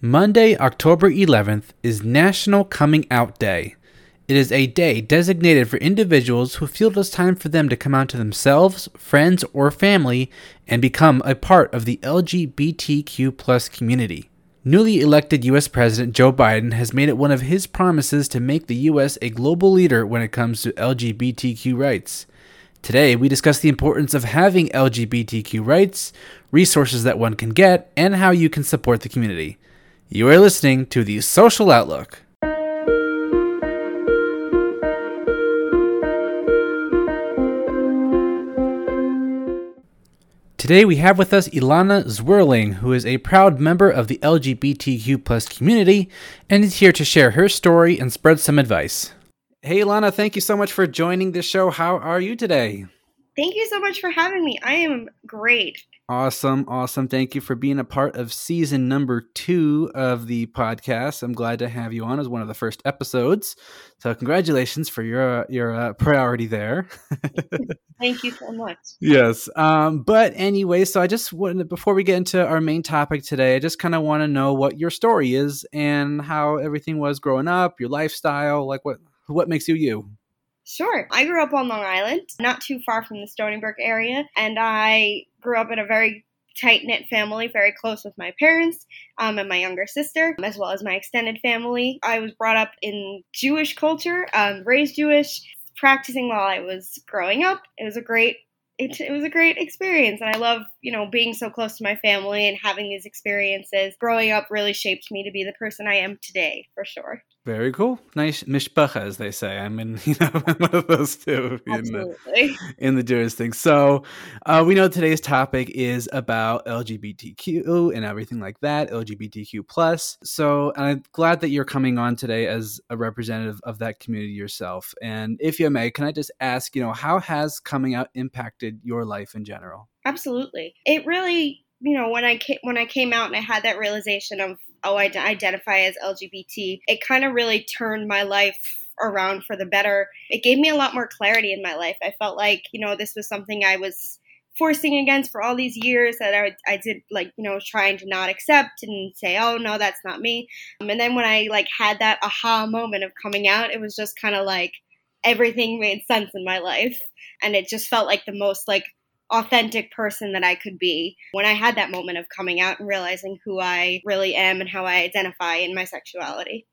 Monday, October 11th is National Coming Out Day. It is a day designated for individuals who feel it is time for them to come out to themselves, friends, or family and become a part of the LGBTQ community. Newly elected US President Joe Biden has made it one of his promises to make the US a global leader when it comes to LGBTQ rights. Today, we discuss the importance of having LGBTQ rights, resources that one can get, and how you can support the community. You are listening to the Social Outlook. Today we have with us Ilana Zwirling, who is a proud member of the LGBTQ plus community and is here to share her story and spread some advice. Hey Ilana, thank you so much for joining the show. How are you today? Thank you so much for having me. I am great. Awesome, awesome. Thank you for being a part of season number two of the podcast. I'm glad to have you on as one of the first episodes. So, congratulations for your your uh, priority there. Thank you so much. Yes. Um, but anyway, so I just wanted before we get into our main topic today, I just kind of want to know what your story is and how everything was growing up, your lifestyle, like what what makes you you. Sure. I grew up on Long Island, not too far from the Stony Brook area, and I grew up in a very tight knit family, very close with my parents um, and my younger sister, as well as my extended family. I was brought up in Jewish culture, um, raised Jewish, practicing while I was growing up. It was a great it, it was a great experience and i love you know being so close to my family and having these experiences growing up really shaped me to be the person i am today for sure very cool. Nice mishpacha as they say. I'm in you know one of those two in the, in the jewish thing so uh, we know today's topic is about lgbtq and everything like that lgbtq plus. So i'm glad that you're coming on today as a representative of that community yourself. And if you may can i just ask you know how has coming out impacted impacted your life in general? Absolutely. It really, you know, when I came, when I came out and I had that realization of oh, I identify as LGBT, it kind of really turned my life around for the better. It gave me a lot more clarity in my life. I felt like, you know, this was something I was forcing against for all these years that I, I did like you know trying to not accept and say oh no that's not me um, and then when i like had that aha moment of coming out it was just kind of like everything made sense in my life and it just felt like the most like authentic person that I could be when I had that moment of coming out and realizing who I really am and how I identify in my sexuality.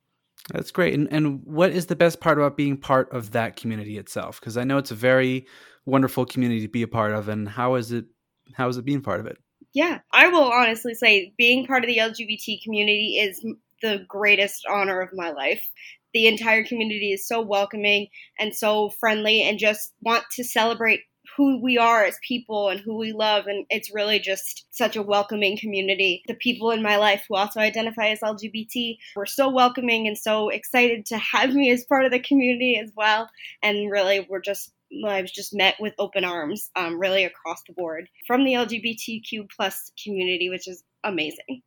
That's great. And and what is the best part about being part of that community itself? Because I know it's a very wonderful community to be a part of and how is it how is it being part of it? Yeah, I will honestly say being part of the LGBT community is the greatest honor of my life the entire community is so welcoming and so friendly and just want to celebrate who we are as people and who we love and it's really just such a welcoming community the people in my life who also identify as lgbt were so welcoming and so excited to have me as part of the community as well and really we're just I was just met with open arms, um, really across the board from the LGBTQ plus community, which is amazing.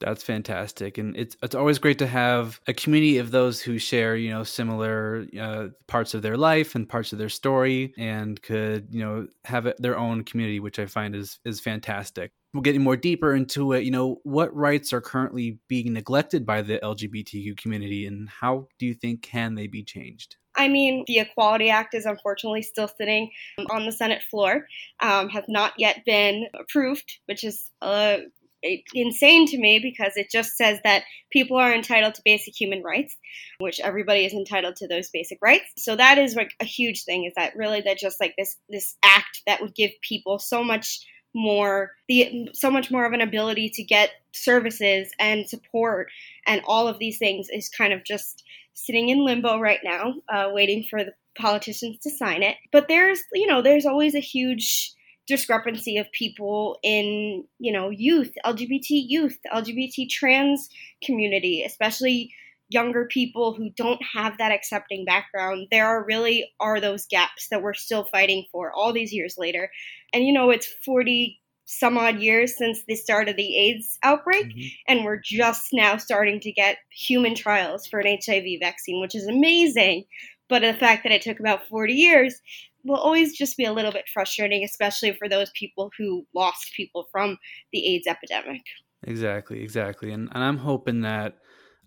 That's fantastic, and it's it's always great to have a community of those who share you know similar uh, parts of their life and parts of their story, and could you know have their own community, which I find is is fantastic. We're getting more deeper into it. You know, what rights are currently being neglected by the LGBTQ community, and how do you think can they be changed? I mean, the Equality Act is unfortunately still sitting on the Senate floor, um, has not yet been approved, which is a insane to me because it just says that people are entitled to basic human rights, which everybody is entitled to those basic rights. So that is like a huge thing is that really that just like this this act that would give people so much more the so much more of an ability to get services and support and all of these things is kind of just sitting in limbo right now uh, waiting for the politicians to sign it but there's you know there's always a huge discrepancy of people in, you know, youth, LGBT youth, LGBT trans community, especially younger people who don't have that accepting background. There are really are those gaps that we're still fighting for all these years later. And you know, it's 40 some odd years since the start of the AIDS outbreak, mm-hmm. and we're just now starting to get human trials for an HIV vaccine, which is amazing. But the fact that it took about 40 years will always just be a little bit frustrating, especially for those people who lost people from the AIDS epidemic. Exactly, exactly. And and I'm hoping that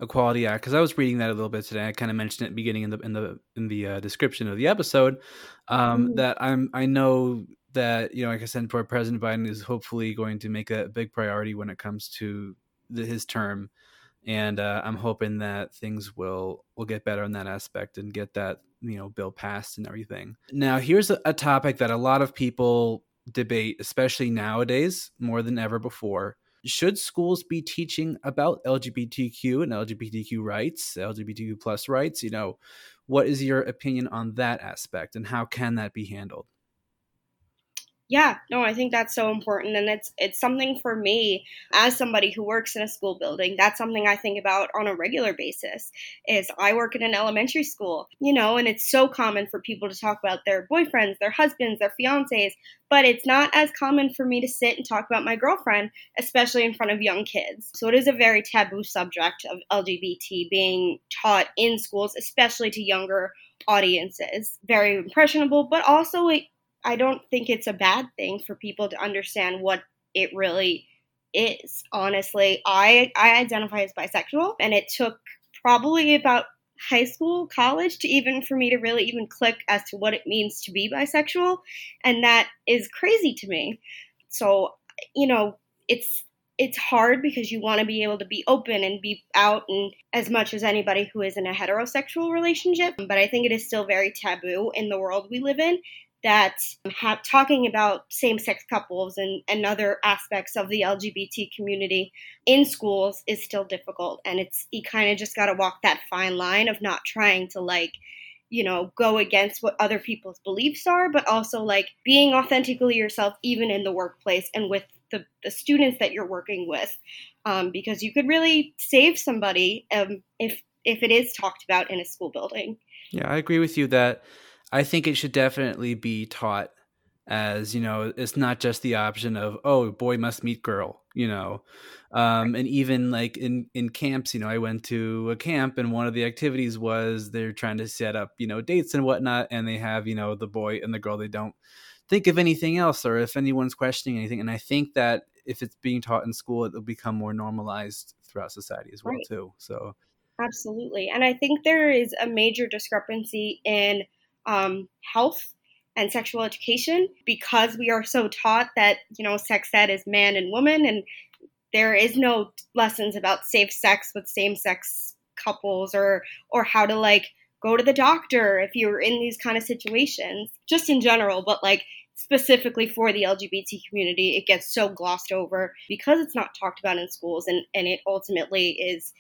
Equality Act because I was reading that a little bit today. I kind of mentioned it beginning in the in the in the uh, description of the episode. Um, mm-hmm. That I'm I know that you know, like I said, for President Biden is hopefully going to make a big priority when it comes to the, his term, and uh, I'm hoping that things will will get better in that aspect and get that you know bill passed and everything. Now, here's a, topic that a lot of people debate, especially nowadays more than ever before. Should schools be teaching about LGBTQ and LGBTQ rights, LGBTQ plus rights? You know, what is your opinion on that aspect, and how can that be handled? Yeah, no, I think that's so important and it's it's something for me as somebody who works in a school building. That's something I think about on a regular basis. Is I work in an elementary school, you know, and it's so common for people to talk about their boyfriends, their husbands, their fiancés, but it's not as common for me to sit and talk about my girlfriend, especially in front of young kids. So it is a very taboo subject of LGBT being taught in schools, especially to younger audiences. Very impressionable, but also it I don't think it's a bad thing for people to understand what it really is. Honestly, I I identify as bisexual and it took probably about high school, college to even for me to really even click as to what it means to be bisexual and that is crazy to me. So, you know, it's it's hard because you want to be able to be open and be out and as much as anybody who is in a heterosexual relationship but i think it is still very taboo in the world we live in that talking about same-sex couples and, and other aspects of the LGBT community in schools is still difficult, and it's you kind of just got to walk that fine line of not trying to like you know go against what other people's beliefs are, but also like being authentically yourself even in the workplace and with the, the students that you're working with, um, because you could really save somebody um, if if it is talked about in a school building. Yeah, I agree with you that I think it should definitely be taught as you know it's not just the option of oh boy must meet girl you know um, and even like in in camps you know i went to a camp and one of the activities was they're trying to set up you know dates and whatnot and they have you know the boy and the girl they don't think of anything else or if anyone's questioning anything and i think that if it's being taught in school it'll become more normalized throughout society as well right. too so absolutely and i think there is a major discrepancy in um, health and sexual education because we are so taught that you know sex ed is man and woman and there is no lessons about safe sex with same sex couples or or how to like go to the doctor if you're in these kind of situations just in general but like specifically for the lgbt community it gets so glossed over because it's not talked about in schools and and it ultimately is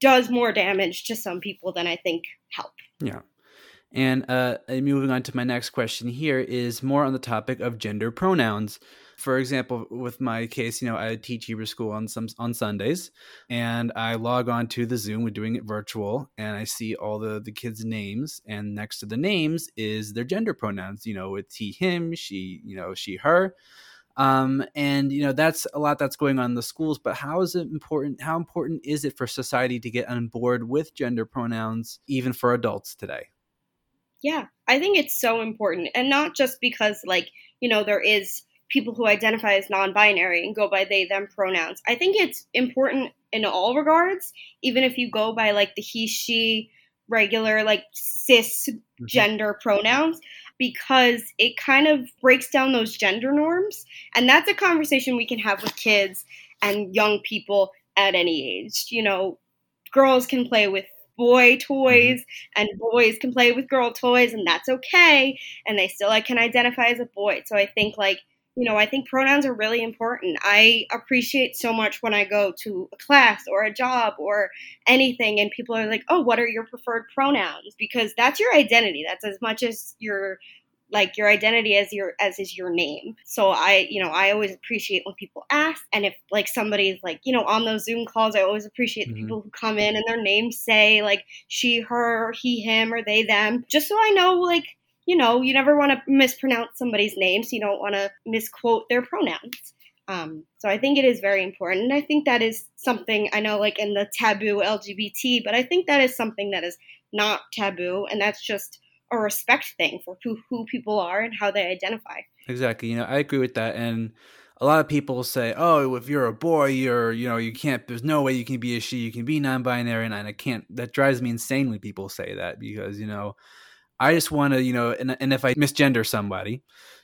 does more damage to some people than i think help. Yeah and uh, moving on to my next question here is more on the topic of gender pronouns. For example, with my case, you know, I teach Hebrew school on some on Sundays, and I log on to the Zoom. We're doing it virtual, and I see all the the kids' names, and next to the names is their gender pronouns. You know, it's he, him, she, you know, she, her. Um, and you know that's a lot that's going on in the schools but how is it important how important is it for society to get on board with gender pronouns even for adults today yeah, I think it's so important. And not just because, like, you know, there is people who identify as non binary and go by they, them pronouns. I think it's important in all regards, even if you go by, like, the he, she, regular, like, cis mm-hmm. gender mm-hmm. pronouns, because it kind of breaks down those gender norms. And that's a conversation we can have with kids and young people at any age. You know, girls can play with boy toys mm-hmm. and boys can play with girl toys and that's okay and they still like can identify as a boy. So i think like you know i think pronouns are really important. I appreciate so much when i go to a class or a job or anything and people are like oh what are your preferred pronouns? Because that's your identity. That's as much as your like your identity as your as is your name. So I, you know, I always appreciate when people ask and if like somebody's like, you know, on those Zoom calls, I always appreciate mm-hmm. people who come in and their names say like she, her, he, him or they, them, just so I know like you know, you never want to mispronounce somebody's name, so you don't want to misquote their pronouns. Um, so I think it is very important. And I think that is something I know, like in the taboo LGBT, but I think that is something that is not taboo. And that's just a respect thing for who, who people are and how they identify. Exactly. You know, I agree with that. And a lot of people say, "Oh, if you're a boy, you're you know you can't. There's no way you can be a she. You can be non-binary." And I can't. That drives me insane when people say that because you know, I just want to you know, and and if I misgender somebody,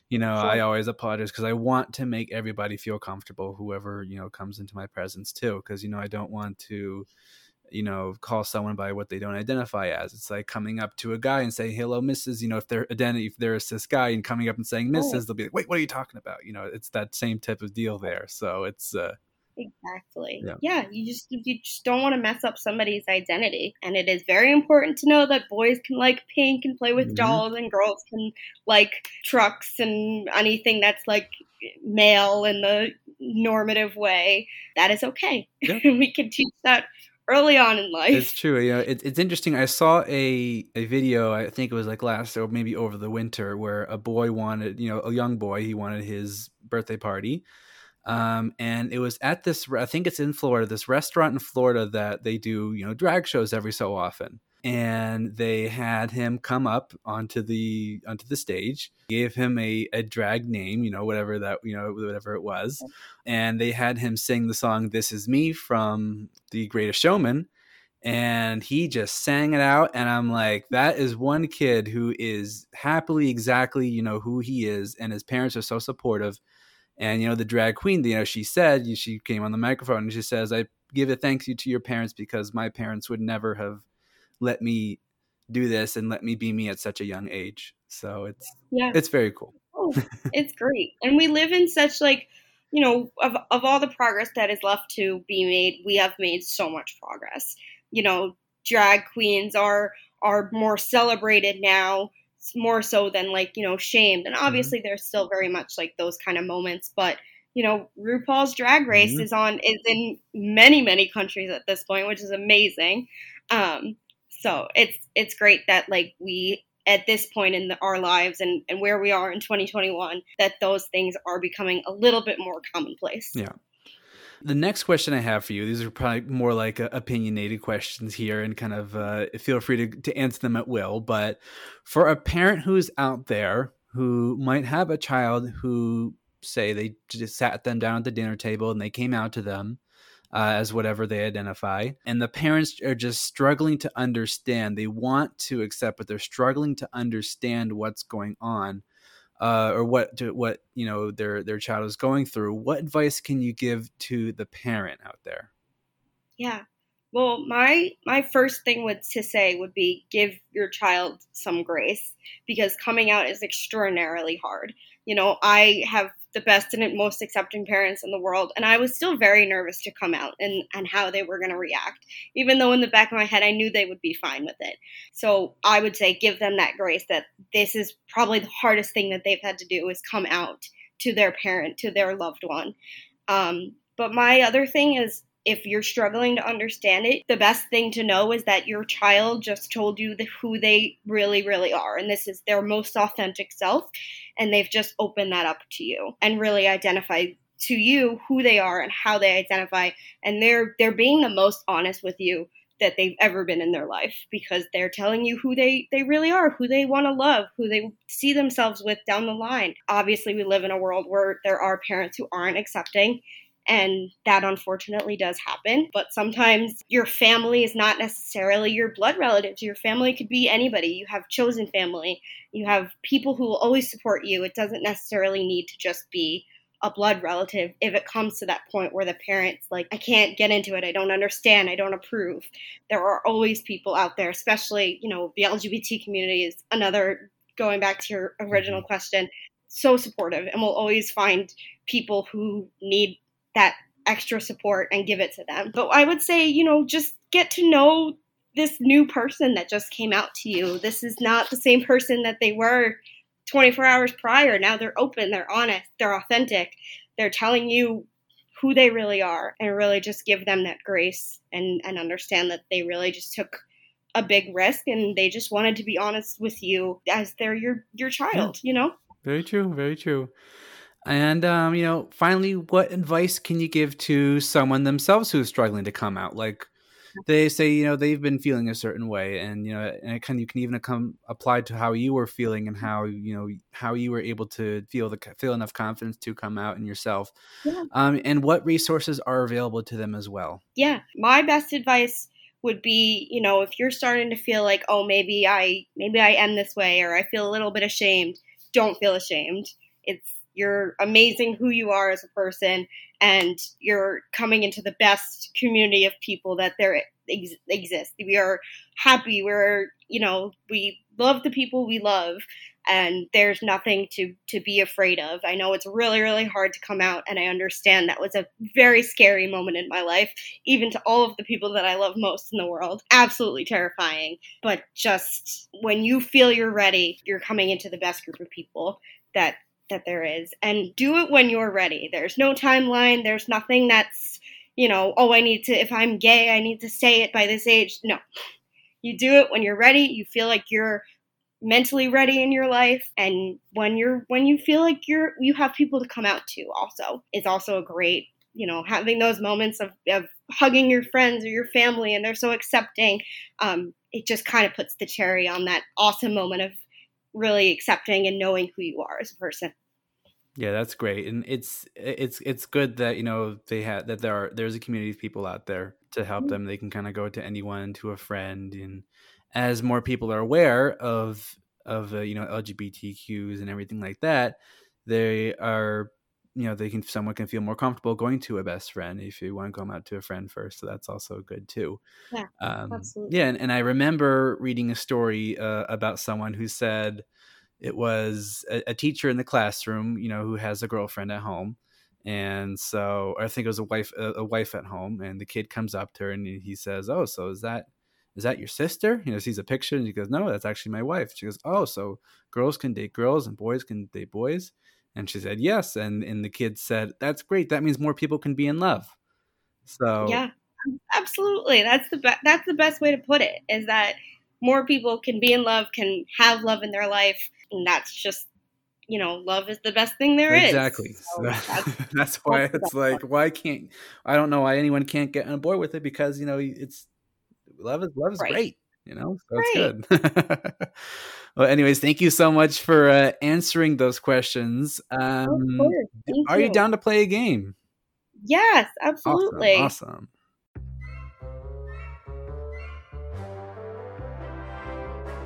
you know, sure. I always apologize because I want to make everybody feel comfortable, whoever you know comes into my presence too, because you know I don't want to you know, call someone by what they don't identify as. It's like coming up to a guy and saying, "Hello, Mrs." You know, if they're identity, if they're a cis guy, and coming up and saying "Mrs," oh. they'll be like, "Wait, what are you talking about?" You know, it's that same type of deal there. So it's uh, exactly yeah. yeah. You just you just don't want to mess up somebody's identity, and it is very important to know that boys can like pink and play with mm-hmm. dolls, and girls can like trucks and anything that's like male in the normative way. That is okay. Yeah. we can teach that early on in life. It's true. Yeah, it, it's interesting. I saw a a video. I think it was like last or maybe over the winter, where a boy wanted, you know, a young boy, he wanted his birthday party. Um, and it was at this. I think it's in Florida. This restaurant in Florida that they do, you know, drag shows every so often and they had him come up onto the onto the stage gave him a, a drag name you know whatever that you know whatever it was. And they had him sing the song this is me from the greatest showman. And he just sang it out and i'm like that is one kid who is happily exactly you know who he is and his parents are so supportive. And you know the drag queen you know she said she came on the microphone and she says i give a thank you to your parents because my parents would never have let me do this and let me be me at such a young age. So it's yeah, it's very cool. Oh, it's great, and we live in such like you know of of all the progress that is left to be made, we have made so much progress. You know, drag queens are are more celebrated now more so than like you know shamed and mm-hmm. obviously mm-hmm. there's still very much like those kind of moments but you know RuPaul's drag race mm-hmm. is on is in many many countries at this point which is amazing um so it's it's great that like we at this point in the, our lives and, and where we are in 2021 that those things are becoming a little bit more commonplace. Yeah. The next question I have for you, these are probably more like uh, opinionated questions here, and kind of uh, feel free to, to answer them at will. But for a parent who's out there who might have a child who, say, they just sat them down at the dinner table and they came out to them uh, as whatever they identify. And the parents are just struggling to understand. They want to accept, but they're struggling to understand what's going on. Uh, or what to, what you know their their child is going through. What advice can you give to the parent out there? Yeah, well, my my first thing would to say would be give your child some grace because coming out is extraordinarily hard. You know, I have the best and most accepting parents in the world. And I was still very nervous to come out and, and how they were going to react, even though in the back of my head I knew they would be fine with it. So I would say give them that grace that this is probably the hardest thing that they've had to do is come out to their parent, to their loved one. Um, but my other thing is if you're struggling to understand it, the best thing to know is that your child just told you who they really, really are. And this is their most authentic self. And they've just opened that up to you and really identified to you who they are and how they identify. And they're they're being the most honest with you that they've ever been in their life because they're telling you who they they really are, who they want to love, who they see themselves with down the line. Obviously, we live in a world where there are parents who aren't accepting and that unfortunately does happen. But sometimes your family is not necessarily your blood relatives. Your family could be anybody. You have chosen family. You have people who will always support you. It doesn't necessarily need to just be a blood relative if it comes to that point where the parents like i can't get into it i don't understand i don't approve there are always people out there especially you know the lgbt community is another going back to your original mm-hmm. question so supportive and will always find people who need that extra support and give it to them. But I would say, you know, just get to know this new person that just came out to you. This is not the same person that they were 24 hours prior. Now they're open, they're honest, they're authentic. They're telling you who they really are and really just give them that grace and, and understand that they really just took a big risk and they just wanted to be honest with you as they're your your child, you know? Very true, very true. And um, you know, finally, what advice can you give to someone themselves who's struggling to come out? Like, they say you know they've been feeling a certain way, and you know, and it can you can even come applied to how you were feeling and how you know how you were able to feel the feel enough confidence to come out in yourself, Yeah. um, and what resources are available to them as well. yeah my best advice would be you know if you're starting to feel like oh maybe i maybe i am this way or i feel a little bit ashamed don't feel ashamed it's you're amazing who you are as a person and you're coming into the best community of people that there ex- exist we are happy we're you know we love the people we love and there's nothing to to be afraid of. I know it's really really hard to come out and I understand that was a very scary moment in my life even to all of the people that I love most in the world. Absolutely terrifying, but just when you feel you're ready, you're coming into the best group of people that that there is and do it when you're ready. There's no timeline, there's nothing that's, you know, oh I need to if I'm gay, I need to say it by this age. No. You do it when you're ready, you feel like you're mentally ready in your life and when you're when you feel like you're you have people to come out to also is also a great you know having those moments of, of hugging your friends or your family and they're so accepting um, it just kind of puts the cherry on that awesome moment of really accepting and knowing who you are as a person. Yeah, that's great, and it's it's it's good that you know they have that there are there's a community of people out there to help them. They can kind of go to anyone, to a friend, and as more people are aware of of uh, you know LGBTQs and everything like that, they are you know they can someone can feel more comfortable going to a best friend if you want to come out to a friend first. So that's also good too. Yeah, um, absolutely. Yeah, and, and I remember reading a story uh, about someone who said it was a, a teacher in the classroom, you know, who has a girlfriend at home. And so I think it was a wife, a, a wife at home, and the kid comes up to her and he says, "Oh, so is that is that your sister?" You know, sees a picture and he goes, "No, that's actually my wife." She goes, "Oh, so girls can date girls and boys can date boys?" And she said, "Yes." And and the kids said, "That's great. That means more people can be in love." So yeah absolutely that's the be- that's the best way to put it is that more people can be in love can have love in their life and that's just you know love is the best thing there is. exactly. So that's, that's- why that's it's like, why can't I don't know why anyone can't get on board with it because you know it's love is love is Right. great. You know, so it's good. well, anyways, thank you so much for uh, answering those questions. Of Um, are you down to play a game? Yes, absolutely. Awesome. awesome.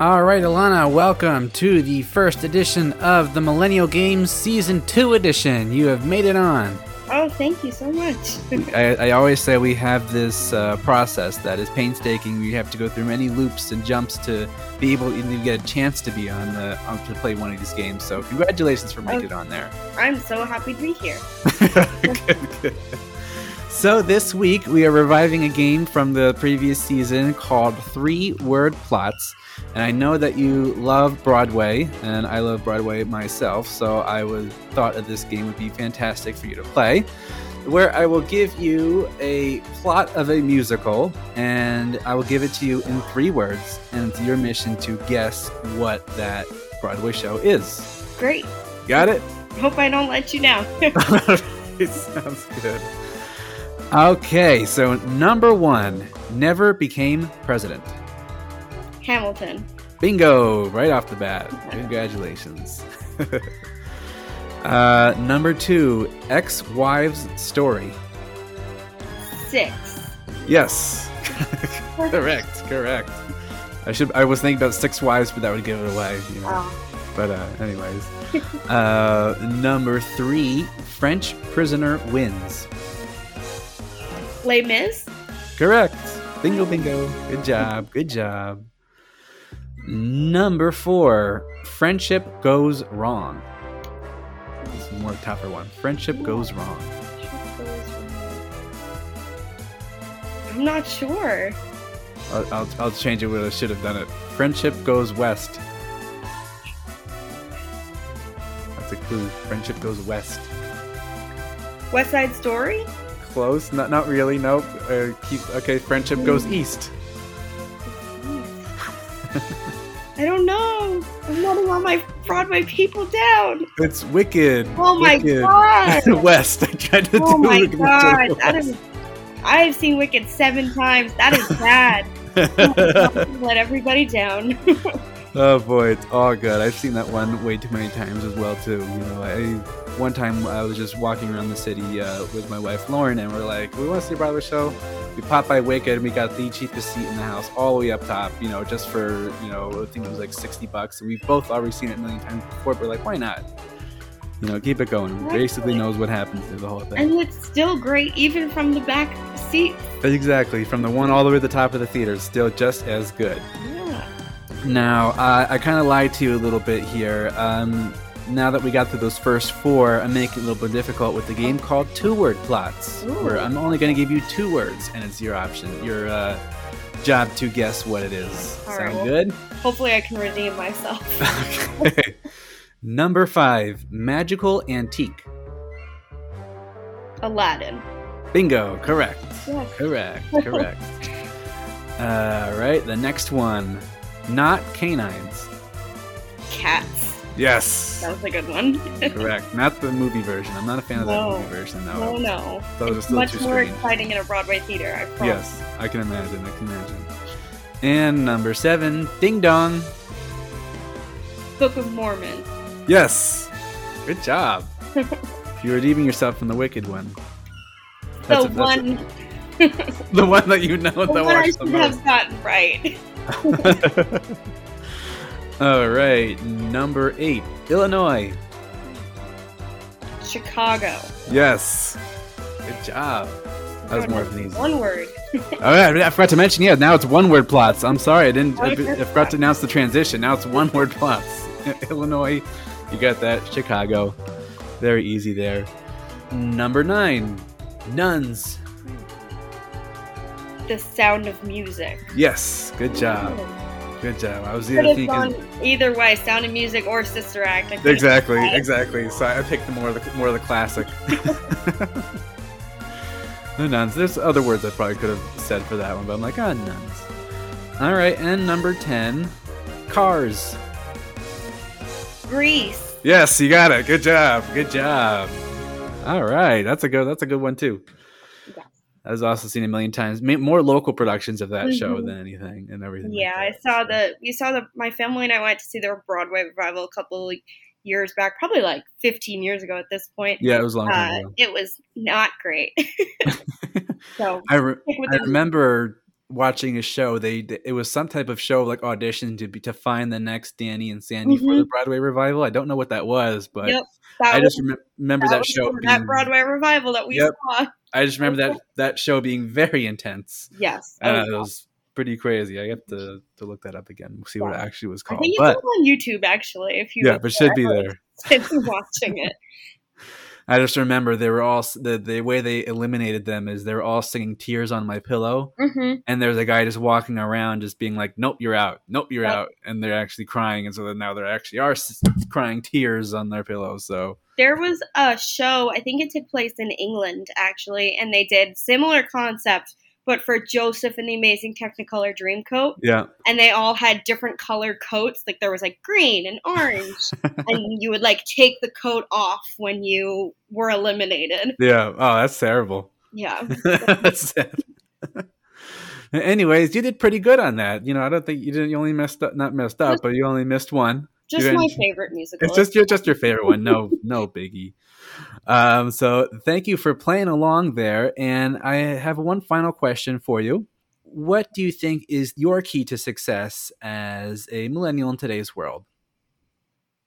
All right, Ilana, welcome to the first edition of the Millennial Games Season 2 edition. You have made it on. Oh, thank you so much. I, I always say we have this uh, process that is painstaking. We have to go through many loops and jumps to be able to even get a chance to be on the on, to play one of these games. So congratulations for making it on there. I'm so happy to be here. Good, good. So this week we are reviving a game from the previous season called Three Word Plots. And I know that you love Broadway, and I love Broadway myself, so I would thought that this game would be fantastic for you to play. Where I will give you a plot of a musical, and I will give it to you in three words, and it's your mission to guess what that Broadway show is. Great. Got it? Hope I don't let you down. it sounds good. Okay, so number one, never became president. Hamilton. Bingo, right off the bat. Congratulations. uh, number two, ex-wives story. Six. Yes, correct, correct. I should. I was thinking about six wives, but that would give it away. You know? Oh, But uh, anyways, uh, number three, French prisoner wins. Les Mis. Correct. Bingo, bingo. Good job. Good job. Number four, friendship goes wrong. This is a more tougher one. Friendship goes wrong. I'm not sure. I'll, I'll, I'll change it where I should have done it. Friendship goes west. That's a clue. Friendship goes west. West Side Story. Close. Not not really. Nope. Uh, keep. Okay. Friendship goes east. I don't know. I'm letting all my Broadway people down. It's wicked. Oh my Wicked. god. west. I tried to Oh do my Wicked god. That is I've seen Wicked seven times. That is bad. Let everybody down. oh boy, it's all good. I've seen that one way too many times as well too. You know, I one time I was just walking around the city uh, with my wife Lauren, and we're like, "We want to see a Broadway show." We popped by Wicked, and we got the cheapest seat in the house, all the way up top. You know, just for you know, I think it was like sixty bucks. And we've both already seen it a million times before. But we're like, why not? You know, keep it going. Basically knows what happens through the whole thing. And it's still great, even from the back seat. Exactly, from the one all the way to the top of the theater, still just as good. Yeah. Now, uh, I kind of lied to you a little bit here. Um, now that we got through those first four, I'm making it a little bit difficult with the game called Two Word Plots, Ooh. where I'm only going to give you two words, and it's your option, your uh, job to guess what it is. All Sound right, well- good? Hopefully, I can redeem myself. okay. Number five, magical antique. Aladdin. Bingo, correct. Yeah. Correct, correct. All right, the next one, not canines. Cats. Yes. That was a good one. Correct. Not the movie version. I'm not a fan of that movie version, though. no, no. Those are It's much more strange. exciting in a Broadway theater. I promise. Yes, I can imagine. I can imagine. And number seven, Ding Dong. Book of Mormon. Yes. Good job. You're redeeming yourself from the wicked one. The a- that's a- one, the one that you know the the one I should have gotten right. All right, number eight, Illinois. Chicago. Yes. Good job. That was more of an easy. One word. Oh yeah, I forgot to mention. Yeah, now it's one word plots. I'm sorry, I didn't. I, I forgot to announce the transition. Now it's one word plots. Illinois, you got that. Chicago, very easy there. Number nine, nuns. The Sound of Music. Yes, good job. Good job. I was either thinking. either way, Sound of Music or Sister Act. Exactly, exactly. So I picked the more of the more of the classic. the nuns. There's other words I probably could have said for that one, but I'm like, ah, nuns. All right, and number ten, cars. Grease. Yes, you got it. Good job. Good job. All right, that's a good. That's a good one too. I was also seen a million times. More local productions of that show Mhm. than anything and everything. like Yeah, I that. saw the. We saw the. My family and I went to see their Broadway revival a couple of years back, probably like 15 years ago at this point. Yeah, it was long time Uh, ago. it was not great. so I, re- I remember watching a show. They it was some type of show like audition to be to find the next Danny and Sandy for the Broadway revival. I don't know what that was, but Mm-hmm. Yep, that I was, just rem- remember that that, show. from that Broadway revival that we Yep. saw. I just remember that that show being very intense. Yes. Uh, it was pretty crazy. I have to to look that up again, see what it actually was I called. think it's But on YouTube actually. If you yeah, but it should be there. been watching it. I just remember they were all the the way they eliminated them is they were all singing "Tears on My Pillow," hmm and there's a guy just walking around just being like, "Nope, you're out. Nope, you're out," and they're actually crying, and so then now they actually are crying tears on their pillows. So There was a show, I think it took place in England actually, and they did similar concept, but for Joseph and the Amazing Technicolor Dreamcoat, yeah, and they all had different color coats. Like there was like green and orange, and you would like take the coat off when you were eliminated. yeah. Oh, that's terrible. Yeah, that's sad. Anyways, you did pretty good on that. You know, I don't think you didn't. You only messed up, not messed up, but you only missed one. Just You my didn't- favorite musical. It's just your just your favorite one. No, no biggie. Um, so thank you for playing along there. And I have one final question for you. What do you think is your key to success as a millennial in today's world?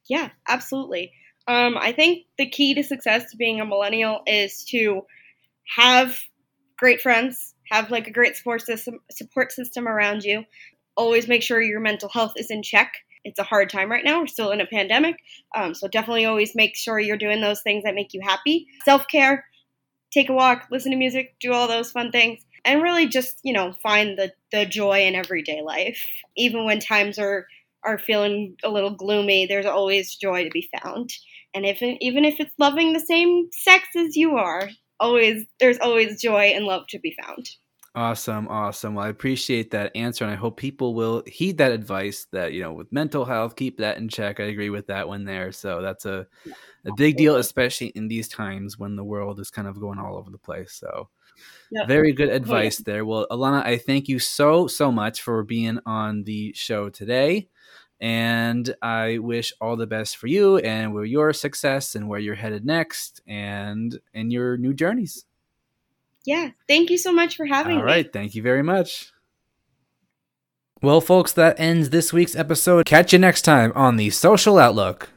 Yeah, absolutely. Um, I think the key to success to being a millennial is to have great friends, have like a great support system support system around you. Always make sure your mental health is in check. It's a hard time right now. We're still in a pandemic, um, so definitely always make sure you're doing those things that make you happy. Self care, take a walk, listen to music, do all those fun things, and really just you know find the the joy in everyday life, even when times are are feeling a little gloomy, there's always joy to be found. And if even if it's loving the same sex as you are, always there's always joy and love to be found. Awesome, awesome. Well, I appreciate that answer, and I hope people will heed that advice. That you know, with mental health, keep that in check. I agree with that one there. So that's a a big deal, especially in these times when the world is kind of going all over the place. So. Very good oh, advice there. Well, Ilana, I thank you so, so much for being on the show today. And I wish all the best for you and with your success and where you're headed next and in your new journeys. Yeah. Thank you so much for having All me. All right. Thank you very much. Well, folks, that ends this week's episode. Catch you next time on the Social Outlook.